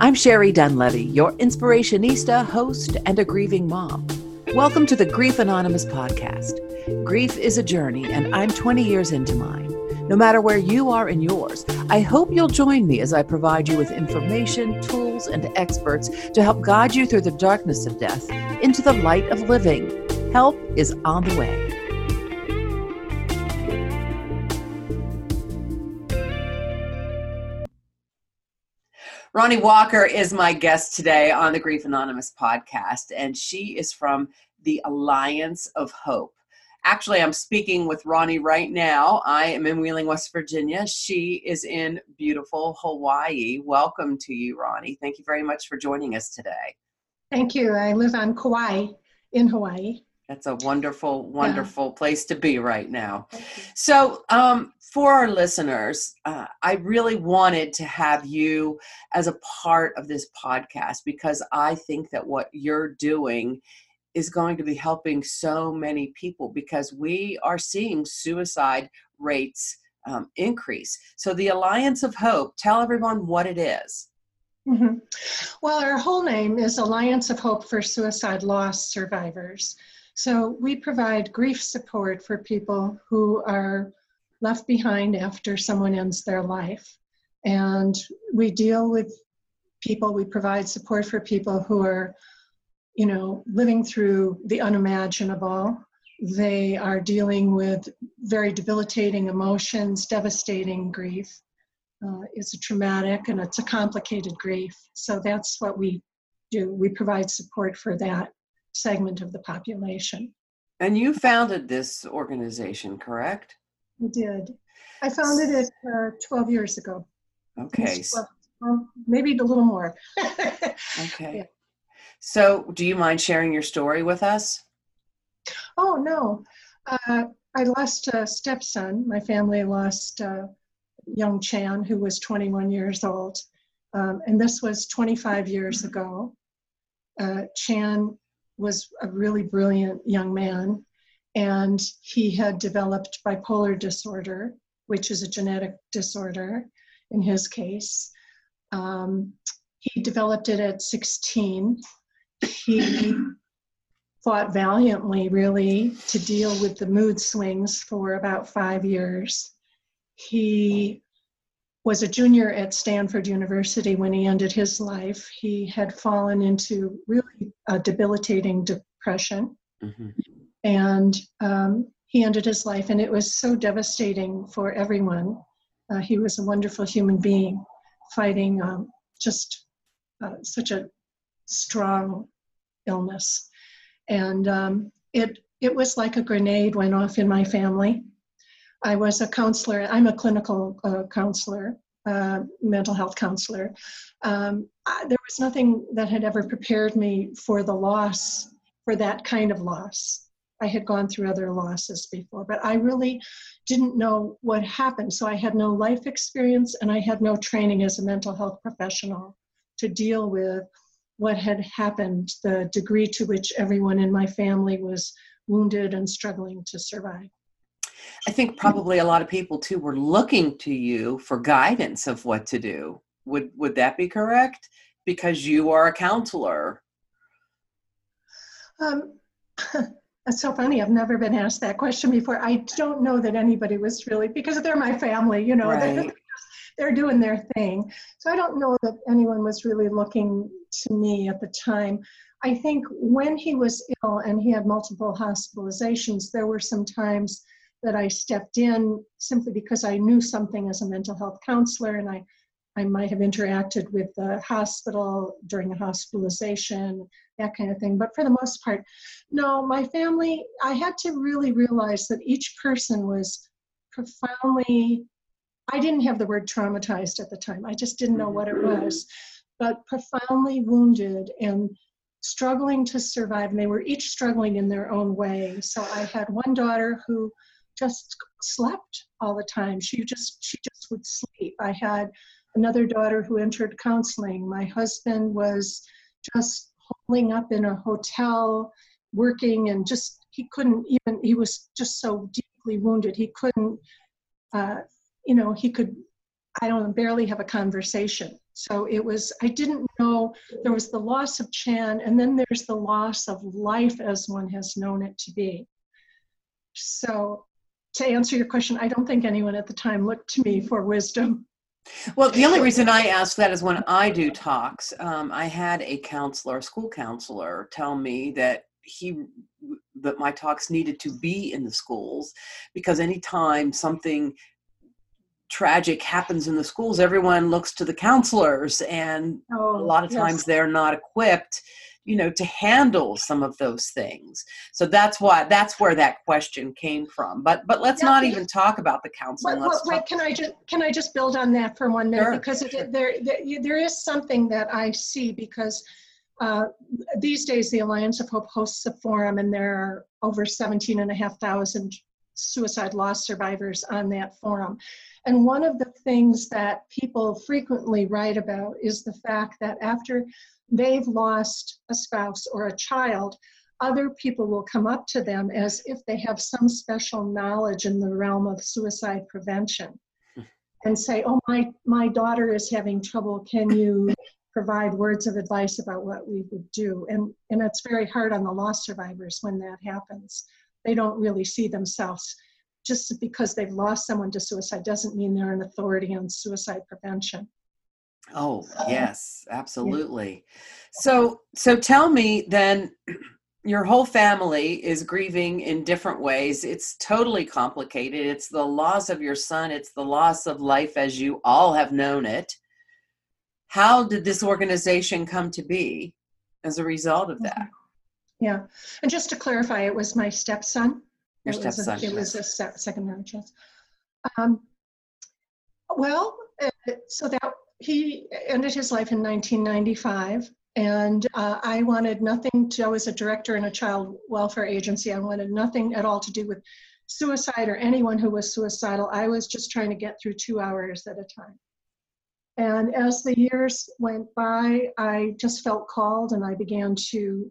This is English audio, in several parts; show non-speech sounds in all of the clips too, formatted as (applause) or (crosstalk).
I'm Sherry Dunlevy, your inspirationista, host, and a grieving mom. Welcome to the Grief Anonymous podcast. Grief is a journey, and I'm 20 years into mine. No matter where you are in yours, I hope you'll join me as I provide you with information, tools, and experts to help guide you through the darkness of death into the light of living. Help is on the way. Ronnie Walker is my guest today on the Grief Anonymous podcast, and she is from the Alliance of Hope. Actually, I'm speaking with Ronnie right now. I am in Wheeling, West Virginia. She is in beautiful Hawaii. Welcome to you, Ronnie. Thank you very much for joining us today. Thank you. I live on Kauai in Hawaii. That's a wonderful, wonderful yeah. place to be right now. So, um, for our listeners, uh, I really wanted to have you as a part of this podcast because I think that what you're doing is going to be helping so many people because we are seeing suicide rates um, increase. So, the Alliance of Hope, tell everyone what it is. Mm-hmm. Well, our whole name is Alliance of Hope for Suicide Loss Survivors. So we provide grief support for people who are left behind after someone ends their life. And we deal with people, we provide support for people who are, you know, living through the unimaginable. They are dealing with very debilitating emotions, devastating grief. Uh, it's a traumatic and it's a complicated grief. So that's what we do. We provide support for that segment of the population. And you founded this organization, correct? I did. I founded it uh, 12 years ago. Okay. well, maybe a little more. (laughs) okay. Yeah. So, do you mind sharing your story with us? Oh, no. Uh, I lost a stepson. My family lost uh, young Chan, who was 21 years old. Um, and this was 25 years ago. Uh, Chan was a really brilliant young man, and he had developed bipolar disorder, which is a genetic disorder in his case. Um, he developed it at 16. He fought valiantly, really, to deal with the mood swings for about five years. He was a junior at Stanford University when he ended his life. He had fallen into really a debilitating depression. Mm-hmm. And um, he ended his life, and it was so devastating for everyone. Uh, he was a wonderful human being fighting um, just uh, such a strong illness. And um, it, it was like a grenade went off in my family. I was a counselor. I'm a clinical uh, counselor, uh, mental health counselor. Um, I, there was nothing that had ever prepared me for the loss, for that kind of loss. I had gone through other losses before, but I really didn't know what happened. So I had no life experience and I had no training as a mental health professional to deal with what had happened, the degree to which everyone in my family was wounded and struggling to survive. I think probably a lot of people too were looking to you for guidance of what to do. Would would that be correct? Because you are a counselor. Um, (laughs) that's so funny. I've never been asked that question before. I don't know that anybody was really because they're my family. You know, right. they're, (laughs) they're doing their thing. So I don't know that anyone was really looking to me at the time. I think when he was ill and he had multiple hospitalizations, there were some times that I stepped in simply because I knew something as a mental health counselor and I, I might have interacted with the hospital during a hospitalization, that kind of thing. But for the most part, no, my family, I had to really realize that each person was profoundly, I didn't have the word traumatized at the time, I just didn't know what it was, but profoundly wounded and struggling to survive. And they were each struggling in their own way. So I had one daughter who just slept all the time. She just she just would sleep. I had another daughter who entered counseling. My husband was just holding up in a hotel, working, and just he couldn't even. He was just so deeply wounded. He couldn't, uh, you know, he could. I don't barely have a conversation So it was, I didn't know there was the loss of Chan, and then there's the loss of life as one has known it to be. So, to answer your question, I don't think anyone at the time looked to me for wisdom. Well, the only reason I ask that is when I do talks, um, I had a counselor, a school counselor, tell me that he that my talks needed to be in the schools because anytime something tragic happens in the schools, everyone looks to the counselors, and oh, a lot of yes. times they're not equipped you know to handle some of those things. So that's why that's where that question came from. But but let's yeah, not even talk about the counseling wait, wait can i just can i just build on that for one minute? Sure, because sure. there, there there is something that i see because uh, these days the alliance of hope hosts a forum and there are over 17 and a half thousand suicide loss survivors on that forum and one of the things that people frequently write about is the fact that after they've lost a spouse or a child, other people will come up to them as if they have some special knowledge in the realm of suicide prevention hmm. and say, Oh, my, my daughter is having trouble. Can you provide words of advice about what we would do? And, and it's very hard on the loss survivors when that happens. They don't really see themselves. Just because they've lost someone to suicide doesn't mean they're an authority on suicide prevention. Oh, yes, absolutely. So so tell me then (clears throat) your whole family is grieving in different ways. It's totally complicated. It's the loss of your son, it's the loss of life as you all have known it. How did this organization come to be as a result of that? Mm-hmm. Yeah. And just to clarify, it was my stepson. Your it stepson. Was a, it was a second marriage. Yes. Um, well, uh, so that he ended his life in 1995 and uh, i wanted nothing to i was a director in a child welfare agency i wanted nothing at all to do with suicide or anyone who was suicidal i was just trying to get through two hours at a time and as the years went by i just felt called and i began to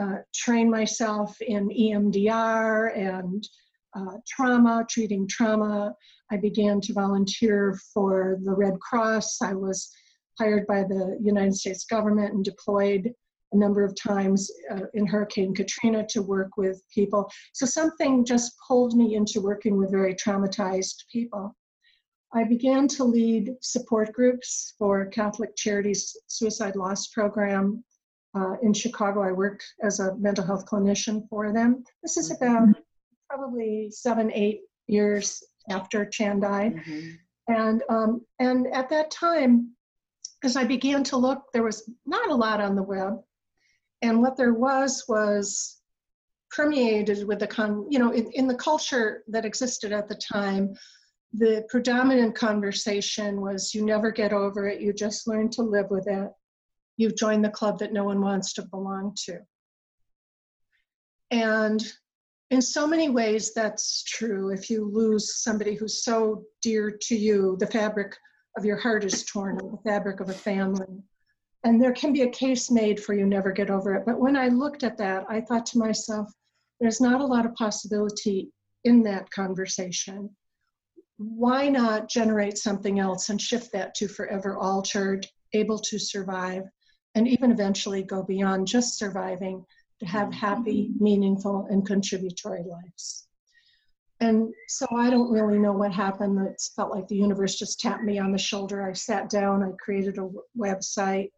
uh, train myself in emdr and uh, trauma treating trauma I began to volunteer for the Red Cross. I was hired by the United States government and deployed a number of times uh, in Hurricane Katrina to work with people. So something just pulled me into working with very traumatized people. I began to lead support groups for Catholic Charities Suicide Loss Program. Uh, in Chicago, I worked as a mental health clinician for them. This is about probably seven, eight years after Chan died. Mm-hmm. And, um, and at that time, as I began to look, there was not a lot on the web. And what there was was permeated with the con, you know, in, in the culture that existed at the time, the predominant conversation was you never get over it, you just learn to live with it. You've joined the club that no one wants to belong to. And in so many ways that's true. If you lose somebody who's so dear to you the fabric of your heart is torn the fabric of a family. And there can be a case made for you never get over it. But when i looked at that i thought to myself there's not a lot of possibility in that conversation. Why not generate something else and shift that to forever altered able to survive and even eventually go beyond just surviving to have happy, meaningful, and contributory lives. And so I don't really know what happened. It felt like the universe just tapped me on the shoulder. I sat down, I created a website,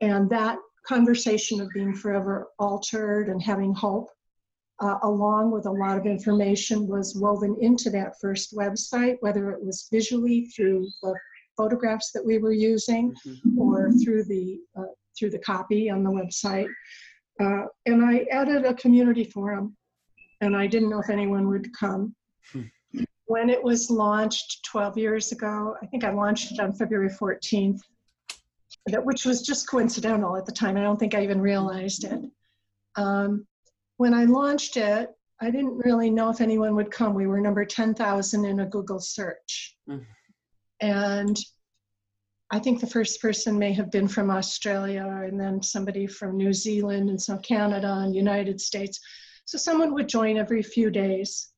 and that conversation of being forever altered and having hope, uh, along with a lot of information, was woven into that first website, whether it was visually through the photographs that we were using mm-hmm. or through the uh, through the copy on the website. Uh, and I added a community forum, and I didn't know if anyone would come. Hmm. When it was launched 12 years ago, I think I launched it on February 14th, that, which was just coincidental at the time. I don't think I even realized it. Um, when I launched it, I didn't really know if anyone would come. We were number 10,000 in a Google search. Mm. And I think the first person may have been from Australia and then somebody from New Zealand and some Canada and United States. So someone would join every few days.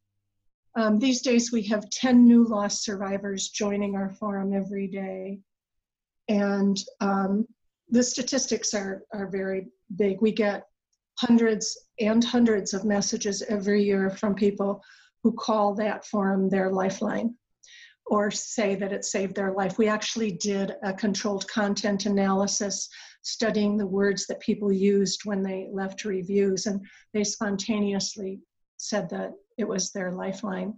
Um, these days we have 10 new loss survivors joining our forum every day. And um, the statistics are, are very big. We get hundreds and hundreds of messages every year from people who call that forum their lifeline or say that it saved their life. We actually did a controlled content analysis studying the words that people used when they left reviews, and they spontaneously said that it was their lifeline.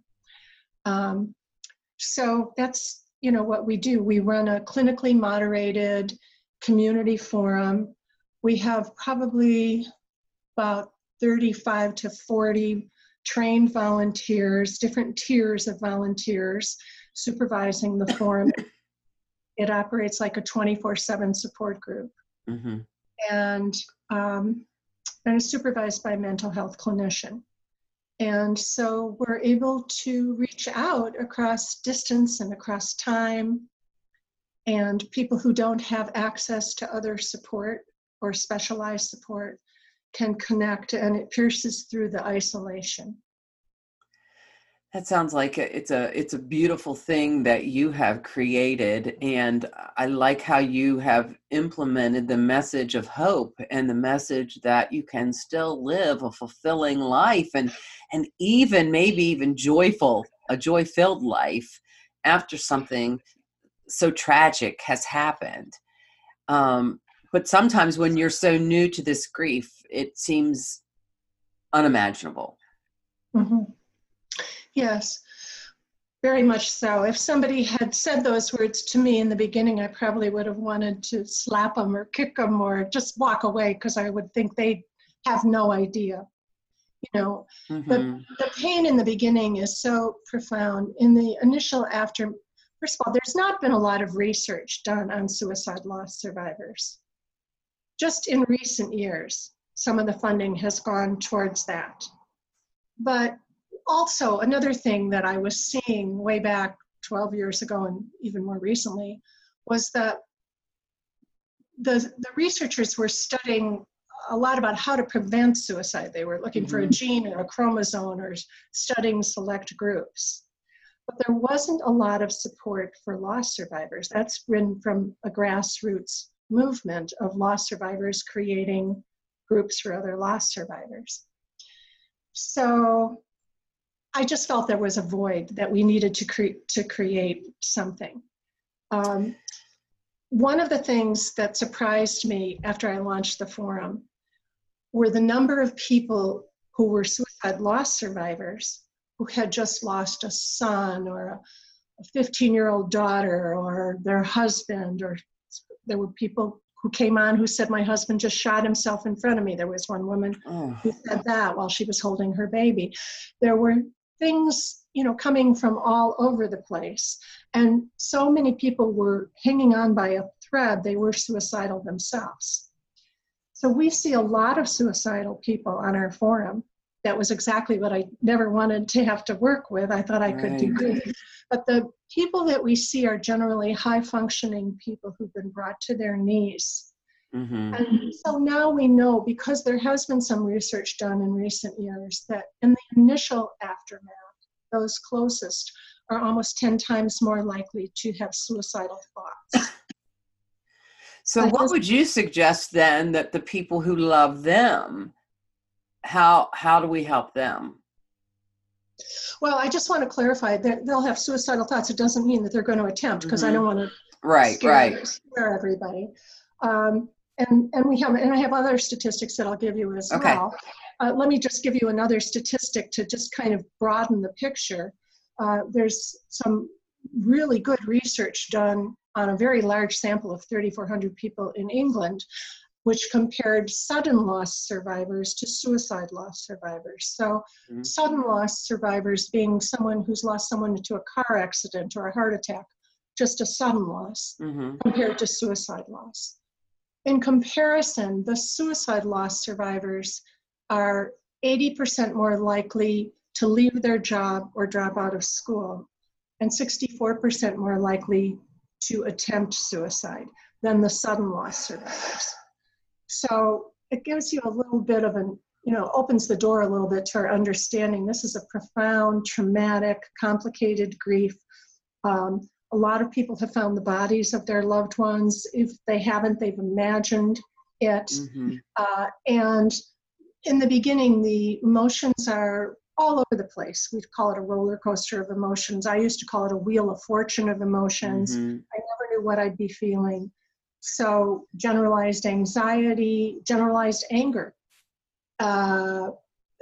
Um, so that's you know what we do. We run a clinically moderated community forum. We have probably about 35 to 40 trained volunteers, different tiers of volunteers supervising the forum. it operates like a 24 7 support group. Mm-hmm. And, um, and is supervised by a mental health clinician. And so we're able to reach out across distance and across time. And people who don't have access to other support or specialized support can connect, and it pierces through the isolation. That sounds like it's a it's a beautiful thing that you have created and I like how you have implemented the message of hope and the message that you can still live a fulfilling life and and even maybe even joyful a joy-filled life after something so tragic has happened. Um, but sometimes when you're so new to this grief, it seems unimaginable. Mm-hmm. Yes, very much so. If somebody had said those words to me in the beginning, I probably would have wanted to slap them or kick them or just walk away because I would think they have no idea. You know, mm-hmm. the, the pain in the beginning is so profound. In the initial after, first of all, there's not been a lot of research done on suicide loss survivors. Just in recent years, some of the funding has gone towards that. But also another thing that I was seeing way back 12 years ago and even more recently was that the, the researchers were studying a lot about how to prevent suicide. They were looking mm-hmm. for a mm-hmm. gene or a chromosome or studying select groups. But there wasn't a lot of support for loss survivors. That's been from a grassroots movement of loss survivors creating groups for other loss survivors. So I just felt there was a void that we needed to create to create something. Um, one of the things that surprised me after I launched the forum were the number of people who were suicide loss survivors who had just lost a son or a 15 year old daughter or their husband or there were people who came on who said my husband just shot himself in front of me there was one woman oh. who said that while she was holding her baby there were things you know coming from all over the place. And so many people were hanging on by a thread they were suicidal themselves. So we see a lot of suicidal people on our forum. That was exactly what i never wanted to have to work with. I thought i right. could do good but the people that we see are generally high functioning people who've been brought to their knees Mm-hmm. And so now we know because there has been some research done in recent years that in the initial aftermath, those closest are almost 10 times more likely to have suicidal thoughts. (laughs) So, what would you suggest then that the people who love them, how how do we help them? Well, I just want to clarify that they'll have suicidal thoughts. It doesn't mean that they're going to attempt because mm-hmm. I don't want to right scare, right scare everybody. Um, and and we have and I have other statistics that I'll give you as okay. well. Uh, let me just give you another statistic to just kind of broaden the picture. Uh, there's some really good research done on a very large sample of 3,400 people in England, which compared sudden loss survivors to suicide loss survivors. So, mm-hmm. sudden loss survivors being someone who's lost someone to a car accident or a heart attack, just a sudden loss, mm-hmm. compared to suicide loss. In comparison, the suicide loss survivors are 80% more likely to leave their job or drop out of school, and 64% more likely to attempt suicide than the sudden loss survivors. So it gives you a little bit of an, you know, opens the door a little bit to our understanding this is a profound, traumatic, complicated grief. Um, a lot of people have found the bodies of their loved ones. If they haven't, they've imagined it. Mm-hmm. Uh, and in the beginning, the emotions are all over the place. We call it a roller coaster of emotions. I used to call it a wheel of fortune of emotions. Mm-hmm. I never knew what I'd be feeling. So, generalized anxiety, generalized anger, uh,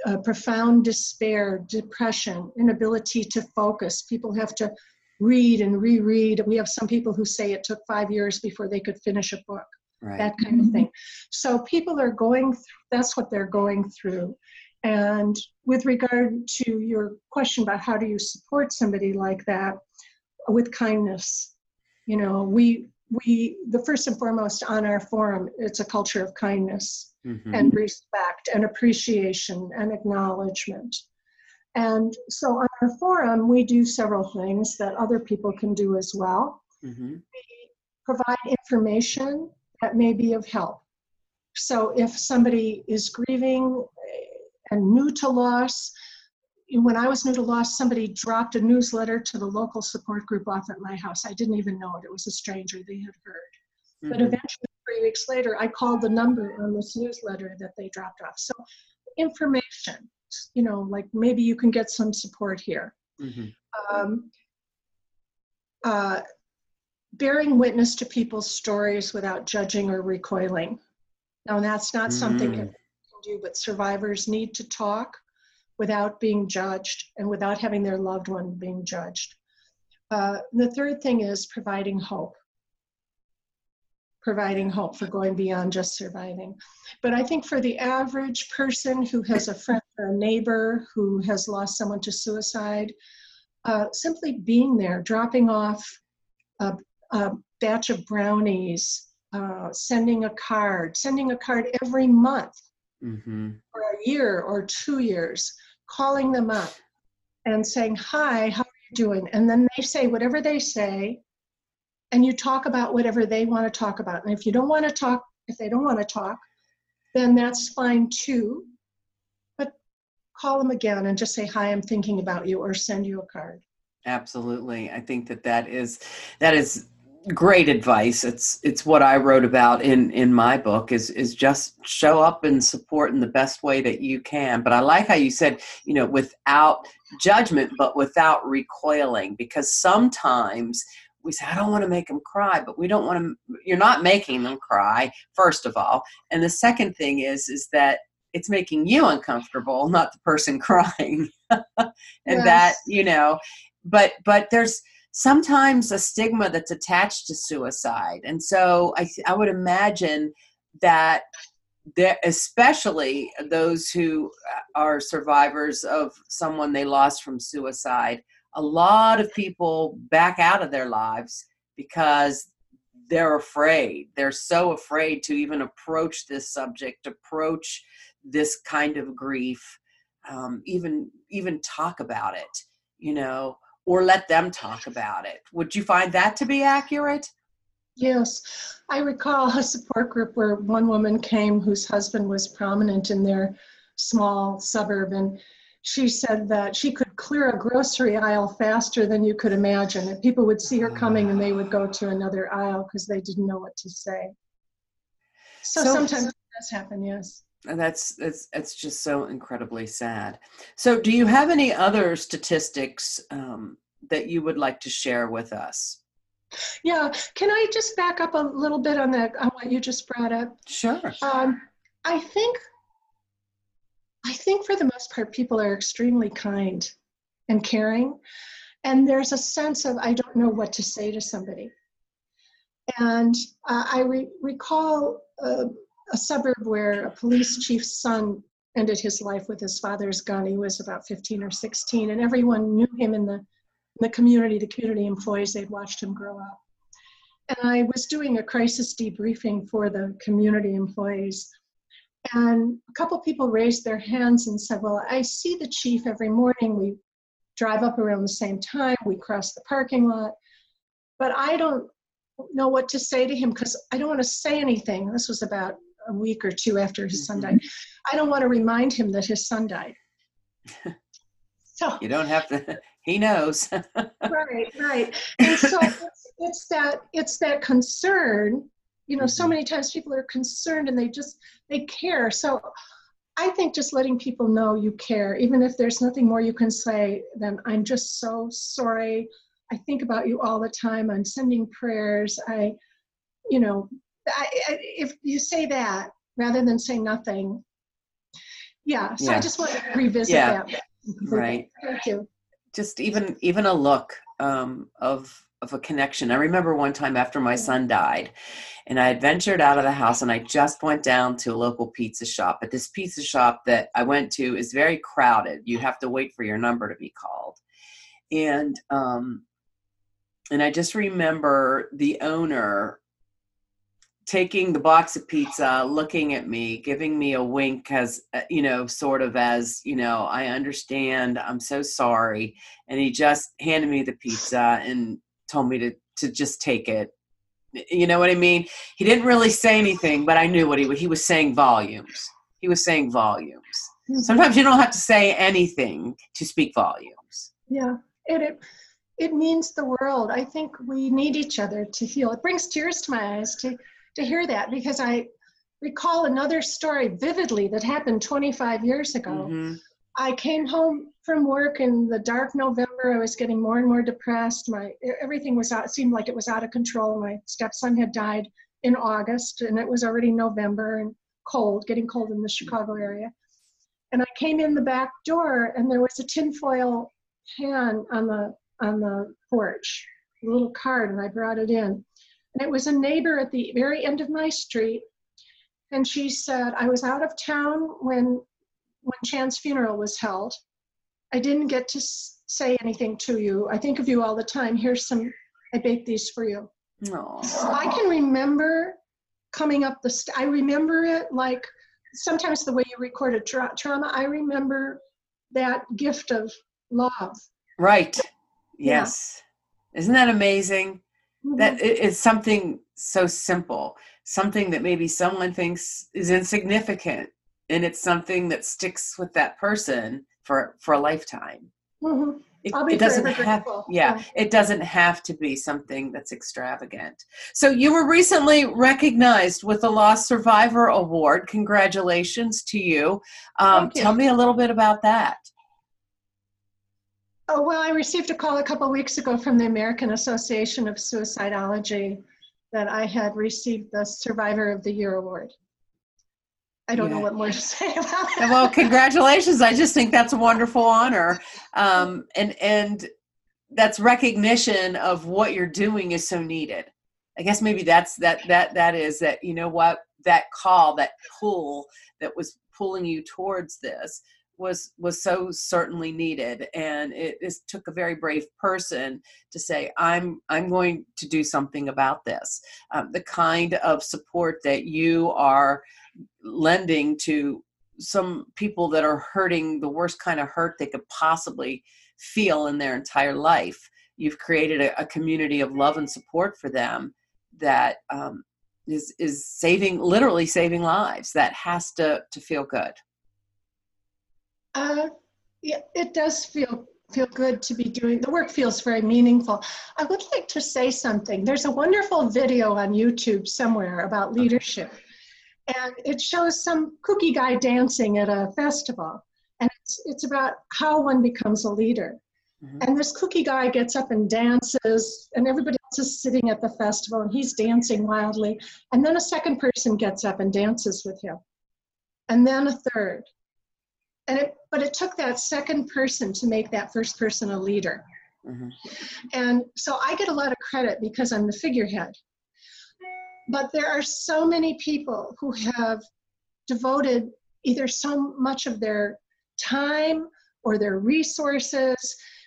uh, profound despair, depression, inability to focus. People have to read and reread. We have some people who say it took five years before they could finish a book, right. that kind of thing. So, people are going, through, that's what they're going through. And with regard to your question about how do you support somebody like that, with kindness, you know, we we the first and foremost on our forum, it's a culture of kindness mm-hmm. and respect and appreciation and acknowledgement. And so on our forum, we do several things that other people can do as well. Mm-hmm. We provide information that may be of help. So if somebody is grieving and new to loss. When I was new to loss, somebody dropped a newsletter to the local support group off at my house. I didn't even know it. It was a stranger they had heard. Mm-hmm. But eventually, three weeks later, I called the number on this newsletter that they dropped off. So, information, you know, like maybe you can get some support here. Mm-hmm. Um, uh, bearing witness to people's stories without judging or recoiling. Now, that's not something do, but survivors need to talk without being judged and without having their loved one being judged. Uh, the third thing is providing hope. Providing hope for going beyond just surviving. But I think for the average person who has a friend a neighbor who has lost someone to suicide, uh, simply being there, dropping off a, a batch of brownies, uh, sending a card, sending a card every month mm-hmm. for a year or two years, calling them up and saying, Hi, how are you doing? And then they say whatever they say, and you talk about whatever they want to talk about. And if you don't want to talk, if they don't want to talk, then that's fine too. Call them again and just say, Hi, I'm thinking about you, or send you a card. Absolutely. I think that that is that is great advice it's it's what i wrote about in in my book is is just show up and support in the best way that you can but i like how you said you know without judgment but without recoiling because sometimes we say i don't want to make them cry but we don't want to you're not making them cry first of all and the second thing is is that it's making you uncomfortable not the person (laughs) crying and yes. that you know but but there's sometimes a stigma that's attached to suicide. And so I, I would imagine that there, especially those who uh, are survivors of someone they lost from suicide, a lot of people back out of their lives because they're afraid. They're so afraid to even approach this subject, approach this kind of grief, um, even even talk about it. You know, or let them talk about it. Would you find that to be accurate? Yes. I recall a support group where one woman came whose husband was prominent in their small suburb, and she said that she could clear a grocery aisle faster than you could imagine. And people would see her coming and they would go to another aisle because they didn't know what to say. So, so sometimes it does happen, yes and that's that's it's just so incredibly sad. So, do you have any other statistics um, that you would like to share with us? Yeah, can I just back up a little bit on that on what you just brought up? Sure. Um, I think I think for the most part, people are extremely kind and caring, and there's a sense of I don't know what to say to somebody. And uh, I re- recall. Uh, a suburb where a police chief's son ended his life with his father's gun. He was about 15 or 16, and everyone knew him in the, in the community, the community employees, they'd watched him grow up. And I was doing a crisis debriefing for the community employees. And a couple people raised their hands and said, Well, I see the chief every morning. We drive up around the same time, we cross the parking lot, but I don't know what to say to him because I don't want to say anything. This was about a week or two after his son mm-hmm. died. I don't want to remind him that his son died. (laughs) So you don't have to. he knows. (laughs) right, right. And so it's, it's that it's that concern. You know, so Mhm. many times people are concerned and they just they care. So I think just letting people know you care, even if there's nothing more you can say than I'm just so sorry. I think about you all the time. I'm sending prayers. I, you know, I, I, if you say that rather than say nothing, yeah. So Yeah. I just want to revisit Yeah. that. Right. Thank you. just even even a look um, of of a connection. I remember one time after my son died, and I had ventured out of the house, and I just went down to a local pizza shop. But this pizza shop that I went to is very crowded. You have to wait for your number to be called, and um, and I just remember the owner taking the box of pizza, looking at me, giving me a wink as uh, you know, sort of as you know, I understand. I'm so sorry, and he just handed me the pizza and told me to to just take it. You know what I mean? He didn't really say anything, but I knew what he he was saying volumes. He was saying volumes. Sometimes you don't have to say anything to speak volumes. Yeah, it, it it means the world. I think we need each other to heal. It brings tears to my eyes to to hear that because I recall another story vividly that happened 25 years ago. Mhm. I came home from work in the dark November. I was getting more and more depressed. My everything was out. Seemed like it was out of control. My stepson had died in August, and it was already November and cold, getting cold in the Chicago area. And I came in the back door, and there was a tinfoil pan on the on the porch, a little card, and I brought it in. And it was a neighbor at the very end of my street. And she said, I was out of town when when Chan's funeral was held. I didn't get to say anything to you. I think of you all the time. Here's some, I baked these for you. Aw. I can remember coming up the, st- I remember it like sometimes the way you record a tra- trauma, I remember that gift of love. Right. Yeah. Yes. Isn't that amazing? Mm-hmm. That it- it's something so simple, something that maybe someone thinks is insignificant, and it's something that sticks with that person for for a lifetime. Mhm. It, it doesn't have, yeah, Yeah. it doesn't have to be something that's extravagant. So you were recently recognized with the Lost Survivor Award. Congratulations to you. Um, Thank you. Tell me a little bit about that. Oh, well, I received a call a couple weeks ago from the American Association of Suicidology that I had received the Survivor of the Year award. I don't know what more to (laughs) say about it. well congratulations. I just think that's a wonderful honor. Um, and and that's recognition of what you're doing is so needed. I guess maybe that's that that that is that you know what that call that pull that was pulling you towards this was was so certainly needed. And it is, took a very brave person to say i'm i'm going to do something about this. Um, the kind of support that you are lending to some people that are hurting the worst kind of hurt they could possibly feel in their entire life. You've created a, a community of love and support for them that um, is is saving, literally saving lives. That has to to feel good. Uh, yeah, it does feel feel good to be doing the work feels very meaningful i would like to say something there's a wonderful video on youtube somewhere about leadership and it shows some kooky guy dancing at a festival. And it's, it's about how one becomes a leader. Mhm. and this kooky guy gets up and dances and everybody else is sitting at the festival and he's dancing wildly. And then a second person gets up and dances with him. And then a third. And it but it took that second person to make that first person a leader. Mhm. and so i get a lot of credit because i'm the figurehead but there are so many people who have devoted either so much of their time or their resources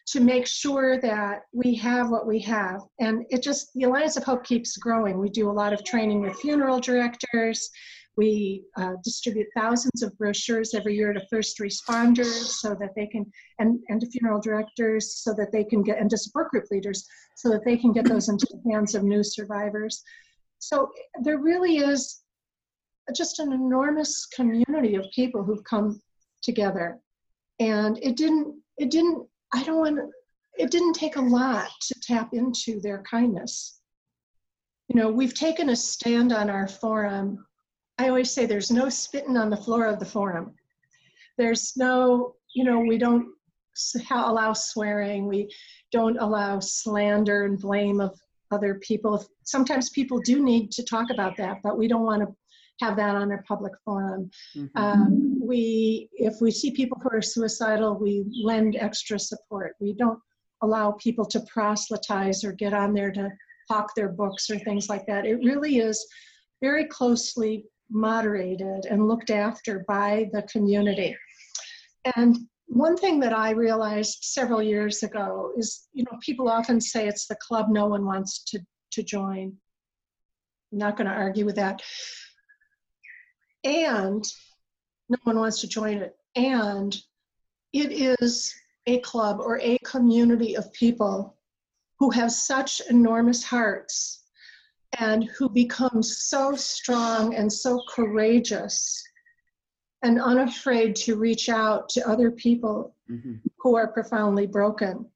to make sure that we have what we have. And it just the alliance of hope keeps growing. We do a lot of training with funeral directors. We uh, distribute thousands of brochures every year to first responders so that they can and, and to funeral directors so that they can get and to support group leaders so that they can get those into the hands of new survivors so there really is just an enormous community of people who've come together and it didn't it didn't i don't want to it didn't take a lot to tap into their kindness. You know, we've taken a stand on our forum. I always say there's no spitting on the floor of the forum. There's no, you know, we don't allow swearing. We don't allow slander and blame of other people. Sometimes people do need to talk about that, but we don't want to have that on a public forum. Mm-hmm. Um, we, if we see people who are suicidal, we lend extra support. We don't allow people to proselytize or get on there to hawk their books or things like that. It really is very closely moderated and looked after by the community. And one thing that I realized several years ago is, you know, people often say it's the club no one wants to, to join. I'm not going to argue with that. And no one wants to join it. And it is a club or a community of people who have such enormous hearts and who become so strong and so courageous and unafraid to reach out to other people mm-hmm. who are profoundly broken.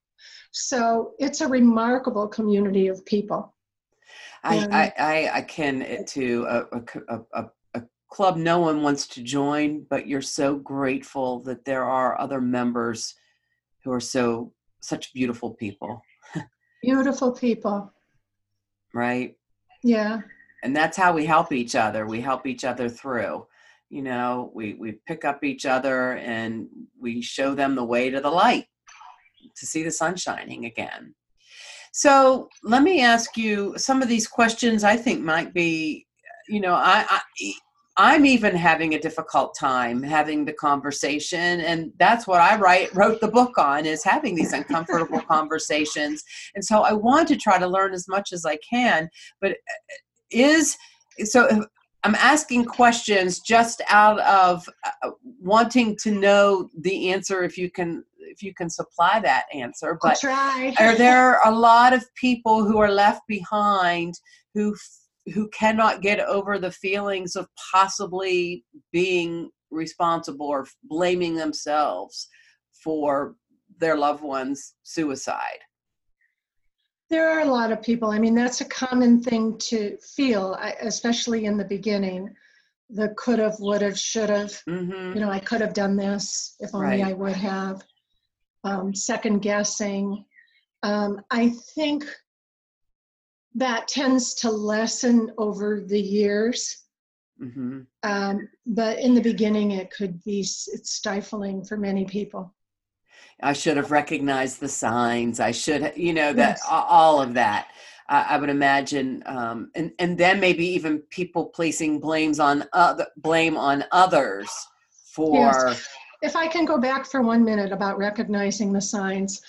So it's a remarkable community of people. I, I, I, can uh, to a, a, a, a, club no one wants to join, but you're so grateful that there are other members who are so such beautiful people. beautiful people. Right. Yeah. And that's how we help each other. We help each other through you know we we pick up each other and we show them the way to the light to see the sun shining again so let me ask you some of these questions i think might be you know i, I I'm even having a difficult time having the conversation, and that's what I write wrote the book on is having these uncomfortable (laughs) conversations. And so I want to try to learn as much as I can, but uh, is so I'm asking questions just out of uh, wanting to know the answer if you can if you can supply that answer but try. are there a lot of people who are left behind who who cannot get over the feelings of possibly being responsible or blaming themselves for their loved one's suicide there are a lot of people. I mean, that's a common thing to feel, especially in the beginning. The could have, would have, should have. Mm-hmm. You know, I could have done this if only right. I would have. Um, second guessing. Um, I think that tends to lessen over the years. Mm-hmm. Um, but in the beginning, it could be it's stifling for many people. I should have recognized the signs. I should, you know, that yes. all of that. I, I would imagine, um, and and then maybe even people placing blames on other blame on others for. Yes. If I can go back for one minute about recognizing the signs,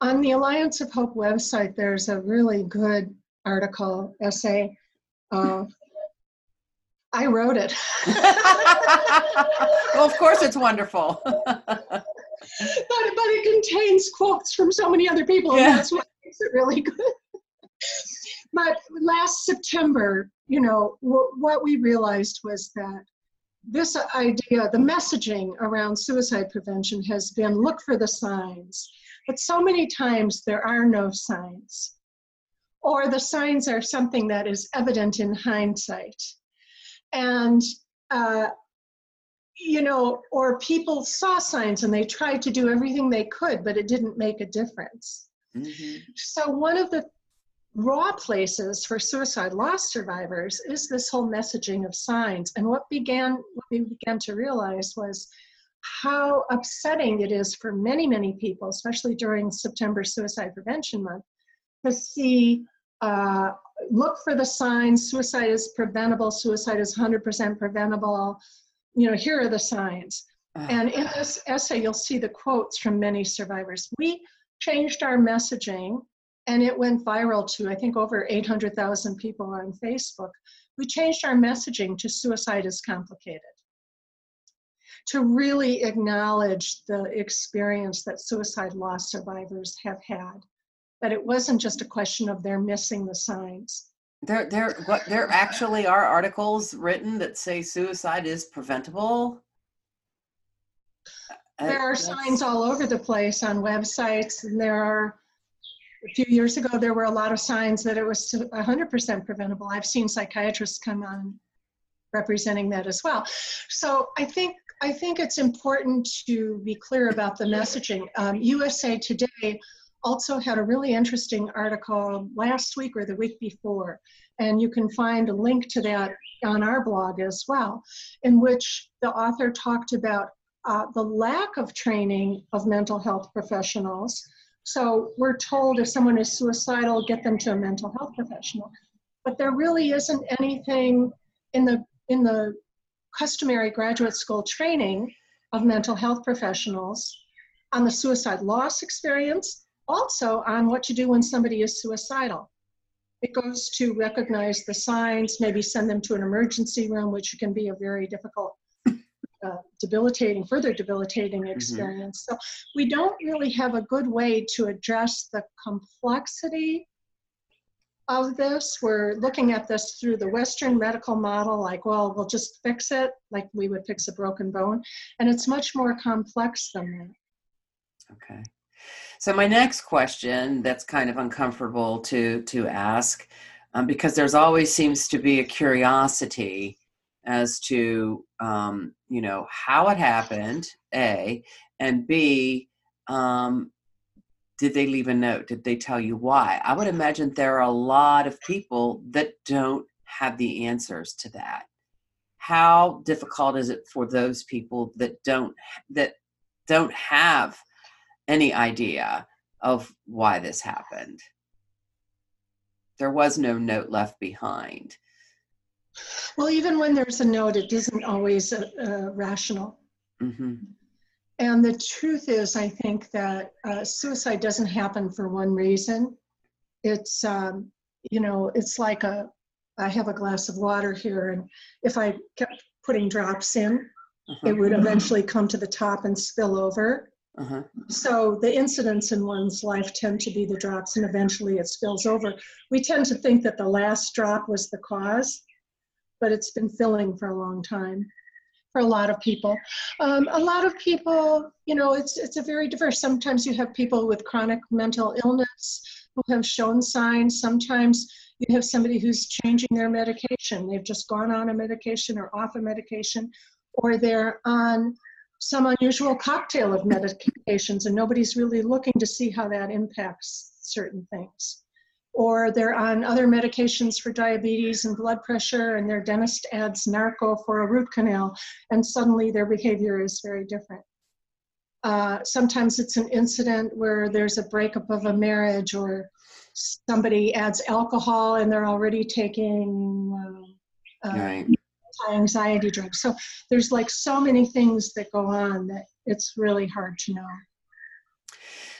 on the Alliance of Hope website, there's a really good article essay. Uh, I wrote it. (laughs) well, of course, it's wonderful. (laughs) but, but it contains quotes from so many other people, yeah. and that's what makes it really (laughs) good. but last September, you know, w- what we realized was that this idea, the messaging around suicide prevention has been look for the signs. But so many times there are no signs, or the signs are something that is evident in hindsight. And uh, you know, or people saw signs and they tried to do everything they could, but it didn't make a difference. Mm-hmm. So, one of the raw places for suicide loss survivors is this whole messaging of signs. And what began, what we began to realize was how upsetting it is for many, many people, especially during September Suicide Prevention Month, to see uh, look for the signs suicide is preventable, suicide is 100% preventable, you know, here are the signs. Uh, and in this essay, you'll see the quotes from many survivors. We changed our messaging and it went viral to, I think, over 800,000 people on Facebook. We changed our messaging to suicide is complicated to really acknowledge the experience that suicide loss survivors have had. That it wasn't just a question of they're missing the signs. There, there, what there actually are articles written that say suicide is preventable. Uh, there are signs all over the place on websites, and there are a few years ago, there were a lot of signs that it was 100% preventable. I've seen psychiatrists come on representing that as well. So I think I think it's important to be clear about the messaging. Um, USA Today also had a really interesting article last week or the week before, and you can find a link to that on our blog as well, in which the author talked about uh, the lack of training of mental health professionals. So we're told if someone is suicidal, get them to a mental health professional. But there really isn't anything in the in the customary graduate school training of mental health professionals on the suicide loss experience, also on what to do when somebody is suicidal. It goes to recognize the signs, maybe send them to an emergency room, which can be a very difficult, uh, debilitating, further debilitating mm-hmm. experience. Mm-hmm. So we don't really have a good way to address the complexity of this. We're looking at this through the Western medical model, like, well, we'll just fix it, like we would fix a broken bone. And it's much more complex than that. Okay. So my next question that's kind of uncomfortable to to ask, um, because there's always seems to be a curiosity as to um, you know how it happened, a, and b, um, did they leave a note? Did they tell you why? I would imagine there are a lot of people that don't have the answers to that. How difficult is it for those people that don't that don't have any idea of why this happened? There was no note left behind. Well, even when there's a note, it isn't always uh, uh, rational. Mm-hmm. And the truth is, I think that uh, suicide doesn't happen for one reason. It's, um, you know, it's like a, I have a glass of water here, and if I kept putting drops in, uh-huh. it would eventually come to the top and spill over. Uh-huh. So the incidents in one's life tend to be the drops, and eventually it spills over. We tend to think that the last drop was the cause, but it's been filling for a long time for a lot of people. Um, a lot of people, you know, it's it's a very diverse. Sometimes you have people with chronic mental illness who have shown signs. Sometimes you have somebody who's changing their medication. They've just gone on a medication or off a medication, or they're on some unusual cocktail of medications, and nobody's really looking to see how that impacts certain things or they're on other medications for diabetes and blood pressure, and their dentist adds Norco for a root canal, and suddenly their behavior is very different. Uh, sometimes it's an incident where there's a breakup of a marriage, or somebody adds alcohol and they're already taking uh, uh, right. Anxiety drugs. So there's like so many things that go on that it's really hard to know.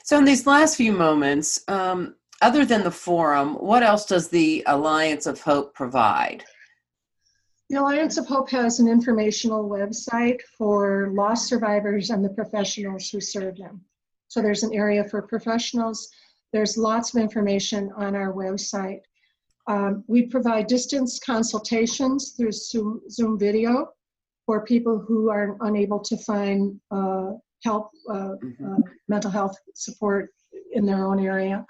So in these last few moments, um, other than the forum, what else does the Alliance of Hope provide? The Alliance of Hope has an informational website for lost survivors and the professionals who serve them. So there's an area for professionals. There's lots of information on our website. Um, we provide distance consultations through Zoom, Zoom, video for people who are unable to find uh, help, uh, mm-hmm. uh, mental health support in their own area.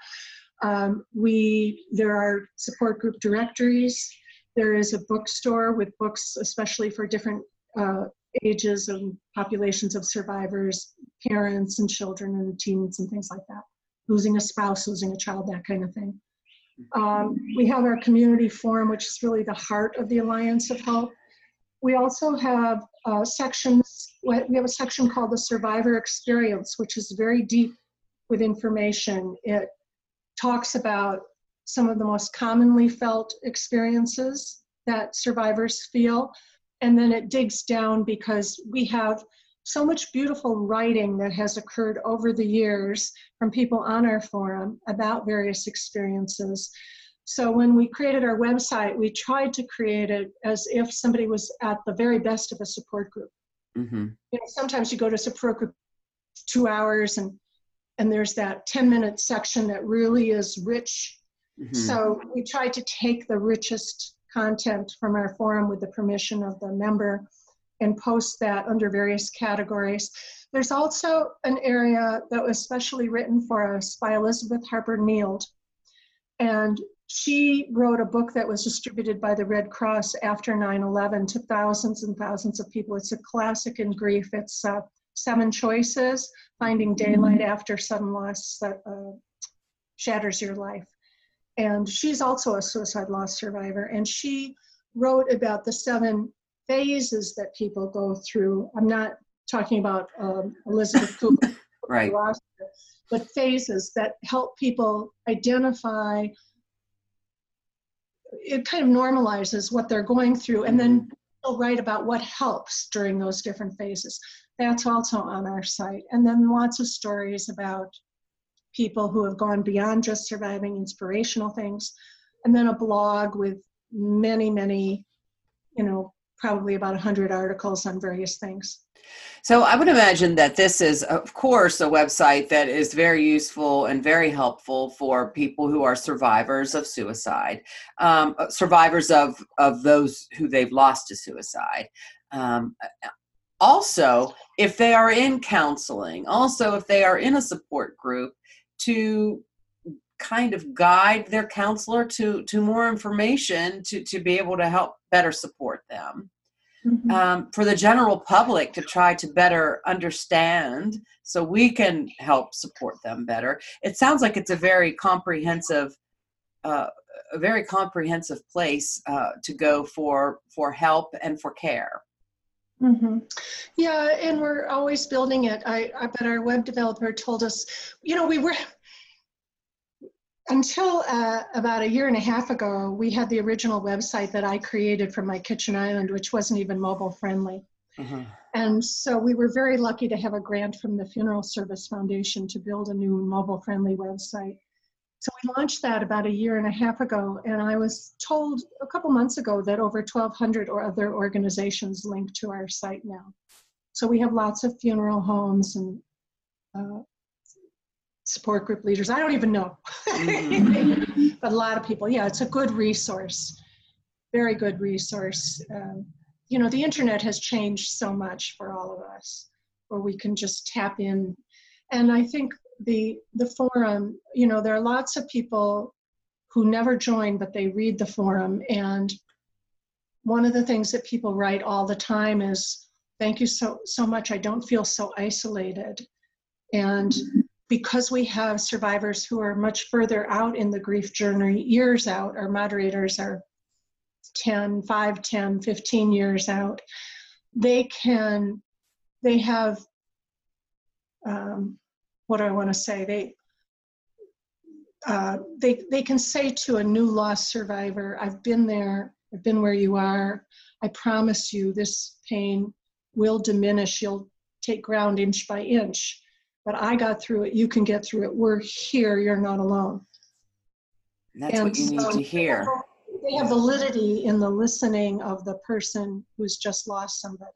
Um, we there are support group directories. There is a bookstore with books, especially for different uh, ages and populations of survivors, parents and children and teens and things like that. Losing a spouse, losing a child, that kind of thing. Um, we have our community forum, which is really the heart of the Alliance of Hope. We also have uh, sections, we have a section called the Survivor Experience, which is very deep with information. It talks about some of the most commonly felt experiences that survivors feel. And then it digs down because we have so much beautiful writing that has occurred over the years from people on our forum about various experiences. So when we created our website, we tried to create it as if somebody was at the very best of a support group. Mm-hmm. You know, sometimes you go to a support group two hours and and there's that 10 minute section that really is rich. Mm-hmm. So we tried to take the richest content from our forum with the permission of the member and post that under various categories. There's also an area that was specially written for us by Elizabeth Harper Neeld. And she wrote a book that was distributed by the Red Cross after 9 11 to thousands and thousands of people. It's a classic in grief. It's uh, Seven Choices Finding Daylight After Sudden Loss That uh, Shatters Your Life. And she's also a suicide loss survivor. And she wrote about the seven phases that people go through. I'm not talking about um, Elizabeth Cooper, (laughs) right. but phases that help people identify. It kind of normalizes what they're going through, and then they'll write about what helps during those different phases. That's also on our site. And then lots of stories about people who have gone beyond just surviving inspirational things. And then a blog with many, many, you know, probably about 100 articles on various things. So I would imagine that this is, of course, a website that is very useful and very helpful for people who are survivors of suicide, um, uh, survivors of of those who they've lost to suicide. Um, also, if they are in counseling, also if they are in a support group, to kind of guide their counselor to to more information to to be able to help better support them mm-hmm. um, for the general public to try to better understand so we can help support them better it sounds like it's a very comprehensive uh, a very comprehensive place uh, to go for for help and for care Mm-hmm. Yeah, and we're always building it. I, I bet our web developer told us, you know, we were until uh, about a year and a half ago, we had the original website that I created from my kitchen island, which wasn't even mobile friendly. Uh-huh. And so we were very lucky to have a grant from the Funeral Service Foundation to build a new mobile friendly website. So we launched that about a year and a half ago, and I was told a couple months ago that over 1,200 or other organizations link to our site now. So we have lots of funeral homes and uh, support group leaders. I don't even know, mm-hmm. (laughs) but a lot of people. Yeah, it's a good resource, very good resource. Um, you know, the internet has changed so much for all of us, where we can just tap in. And I think the the forum, you know, there are lots of people who never join, but they read the forum. And one of the things that people write all the time is, "Thank you so so much. I don't feel so isolated." And because we have survivors who are much further out in the grief journey, years out, our moderators are 10, 5, 10, 15 years out, they can, they have, um, what do I want to say? They, uh, they, they can say to a new loss survivor, I've been there, I've been where you are. I promise you this pain will diminish. You'll take ground inch by inch but I got through it. You can get through it. We're here. You're not alone. That's and what you so need to hear. They have validity in the listening of the person who's just lost somebody.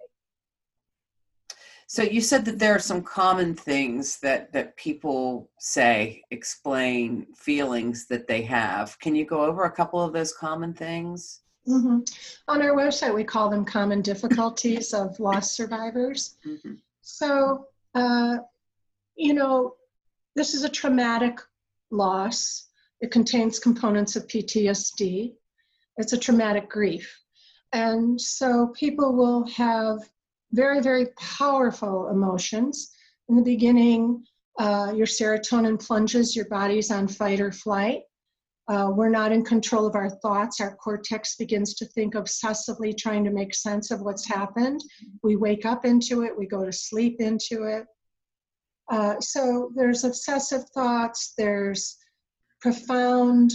So you said that there are some common things that that people say, explain feelings that they have. Can you go over a couple of those common things? Mm-hmm. On our website, we call them common difficulties of loss survivors. Mm-hmm. So uh, you know, this is a traumatic loss. It contains components of PTSD. It's a traumatic grief. And so people will have very, very powerful emotions. In the beginning, uh, your serotonin plunges, your body's on fight or flight. Uh, we're not in control of our thoughts. Our cortex begins to think obsessively, trying to make sense of what's happened. We wake up into it, we go to sleep into it. Uh, so there's obsessive thoughts, there's profound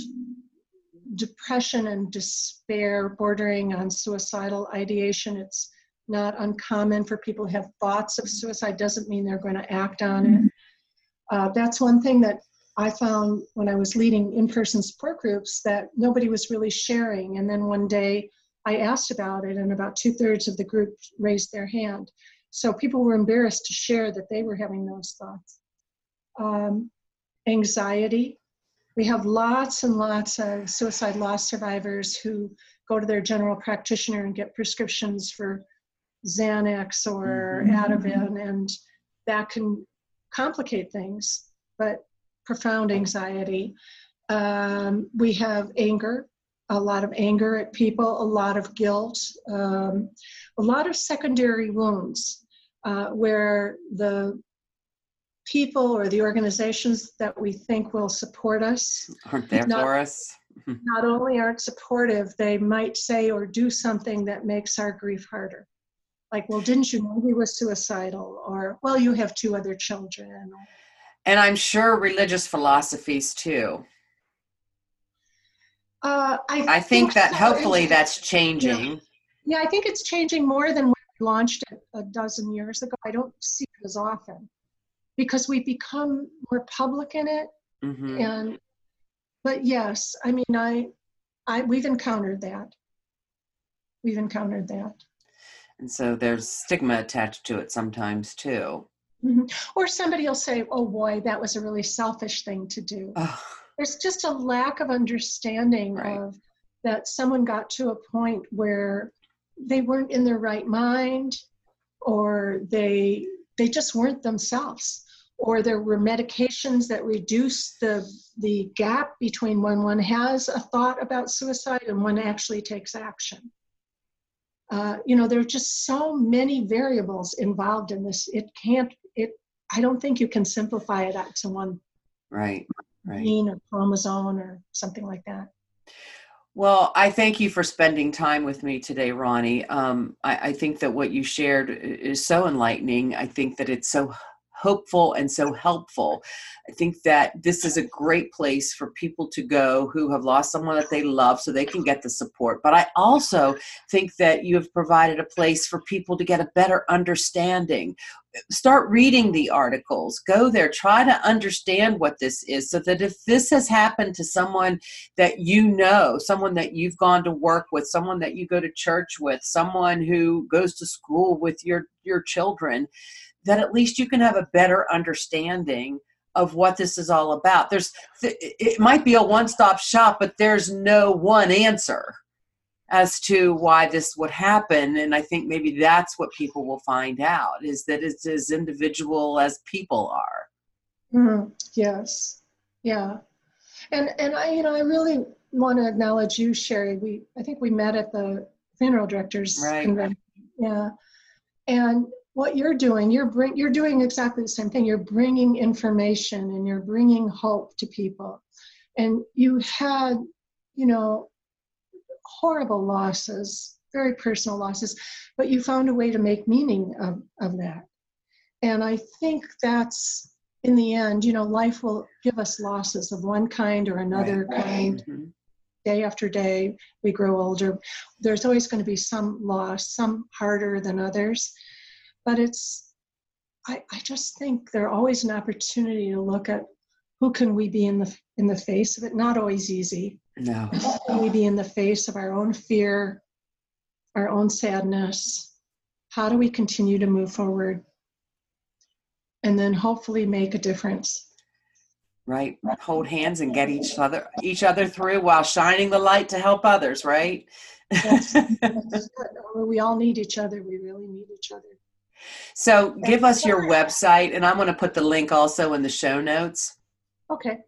depression and despair bordering on suicidal ideation. It's not uncommon for people who have thoughts of suicide, doesn't mean they're going to act on it. Uh, that's one thing that I found when I was leading in person support groups that nobody was really sharing. And then one day I asked about it, and about two thirds of the group raised their hand. So people were embarrassed to share that they were having those thoughts. Um, anxiety. We have lots and lots of suicide loss survivors who go to their general practitioner and get prescriptions for Xanax or mm-hmm. Ativan, and that can complicate things, but profound anxiety. Um, we have anger, a lot of anger at people, a lot of guilt, um, a lot of secondary wounds uh, where the people or the organizations that we think will support us aren't there not, for us. (laughs) not only aren't supportive, they might say or do something that makes our grief harder. Like, well, didn't you know he was suicidal? Or, well, you have two other children. And I'm sure religious philosophies too. Uh, I, I, think, think that so. hopefully that's changing. Yeah. yeah. I think it's changing more than when we launched it a dozen years ago. I don't see it as often because we've become more public in it. Mm-hmm. And, but yes, I mean, I, I, we've encountered that. We've encountered that. And so there's stigma attached to it sometimes too. Mm-hmm. Or somebody will say, oh boy, that was a really selfish thing to do. Oh there's just a lack of understanding right. of that someone got to a point where they weren't in their right mind or they they just weren't themselves. Or there were medications that reduce the the gap between when one has a thought about suicide and one actually takes action. Uh, you know there are just so many variables involved in this. It can't it i don't think you can simplify it out to one right right. gene or chromosome or something like that. Well, I thank you for spending time with me today, Ronnie. Um, I, I, think that what you shared is so enlightening. I think that it's so hopeful and so helpful. I think that this is a great place for people to go who have lost someone that they love so they can get the support. But I also think that you have provided a place for people to get a better understanding. Start reading the articles, go there, try to understand what this is so that if this has happened to someone that you know, someone that you've gone to work with, someone that you go to church with, someone who goes to school with your your children, that at least you can have a better understanding of what this is all about. There's it might be a one-stop shop, but there's no one answer as to why this would happen and i think maybe that's what people will find out is that it's as individual as people are mm-hmm. yes yeah and and i you know i really want to acknowledge you sherry we i think we met at the funeral directors right. convention yeah and what you're doing you're bring you're doing exactly the same thing. You're bringing information and you're bringing hope to people. And you had you know horrible losses very personal losses but you found a way to make meaning of, of that. And i think that's in the end you know life will give us losses of one kind or another right. kind. Mm-hmm. day after day we grow older. There's always going to be some loss some harder than others but it's I, I just think there's always an opportunity to look at who can we be in the in the face of it. Not always easy. No. Can we be in the face of our own fear our own sadness? How do we continue to move forward? And then hopefully make a difference. Right. Hold hands and get each other each other through while shining the light to help others right? That's, that's (laughs) we all need each other. We really need each other so give us your website, and I'm going to put the link also in the show notes. Okay.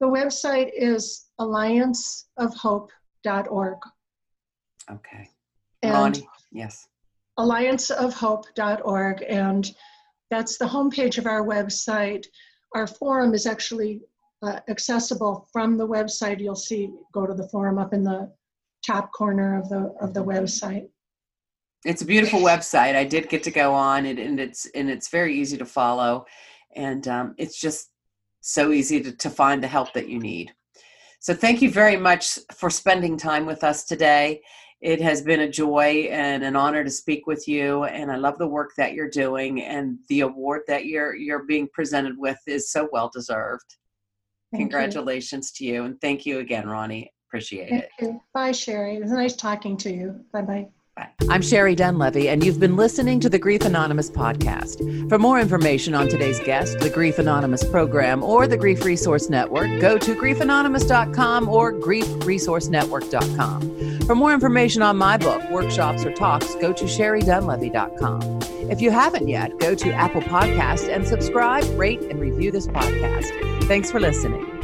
The website is allianceofhope.org. Okay. And Ronnie, yes. Allianceofhope.org, and that's the homepage of our website. Our forum is actually uh, accessible from the website. You'll see, go to the forum up in the top corner of the of the website. It's a beautiful website. I did get to go on it, and it's and it's very easy to follow, and um, it's just so easy to, to find the help that you need. So thank you very much for spending time with us today. It has been a joy and an honor to speak with you, and I love the work that you're doing. And the award that you're you're being presented with is so well deserved. Thank Congratulations you. to you, and thank you again, Ronnie. Appreciate thank it. You. Bye, Sherry. It was nice talking to you. Bye bye. Bye. I'm Sherry Dunlevy, and you've been listening to the Grief Anonymous podcast. For more information on today's guest, the Grief Anonymous program, or the Grief Resource Network, go to griefanonymous.com or griefresourcenetwork.com. For more information on my book, workshops, or talks, go to sherrydunlevy.com. If you haven't yet, go to Apple Podcast and subscribe, rate, and review this podcast. Thanks for listening.